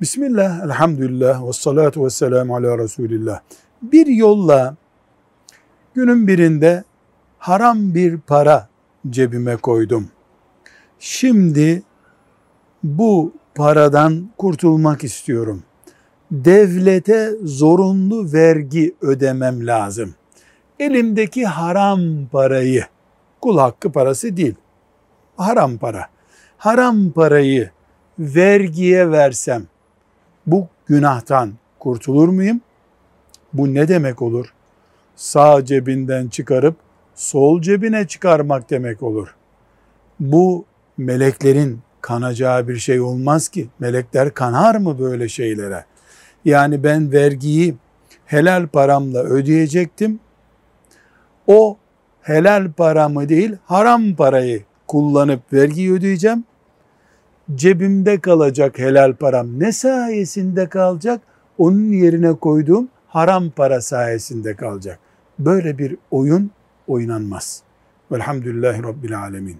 Bismillah, elhamdülillah, ve salatu ve selamu ala Resulillah. Bir yolla günün birinde haram bir para cebime koydum. Şimdi bu paradan kurtulmak istiyorum. Devlete zorunlu vergi ödemem lazım. Elimdeki haram parayı, kul hakkı parası değil, haram para. Haram parayı vergiye versem bu günahtan kurtulur muyum? Bu ne demek olur? Sağ cebinden çıkarıp sol cebine çıkarmak demek olur. Bu meleklerin kanacağı bir şey olmaz ki. Melekler kanar mı böyle şeylere? Yani ben vergiyi helal paramla ödeyecektim. O helal paramı değil haram parayı kullanıp vergi ödeyeceğim. Cebimde kalacak helal param ne sayesinde kalacak? Onun yerine koyduğum haram para sayesinde kalacak. Böyle bir oyun oynanmaz. Velhamdülillahi Rabbil Alemin.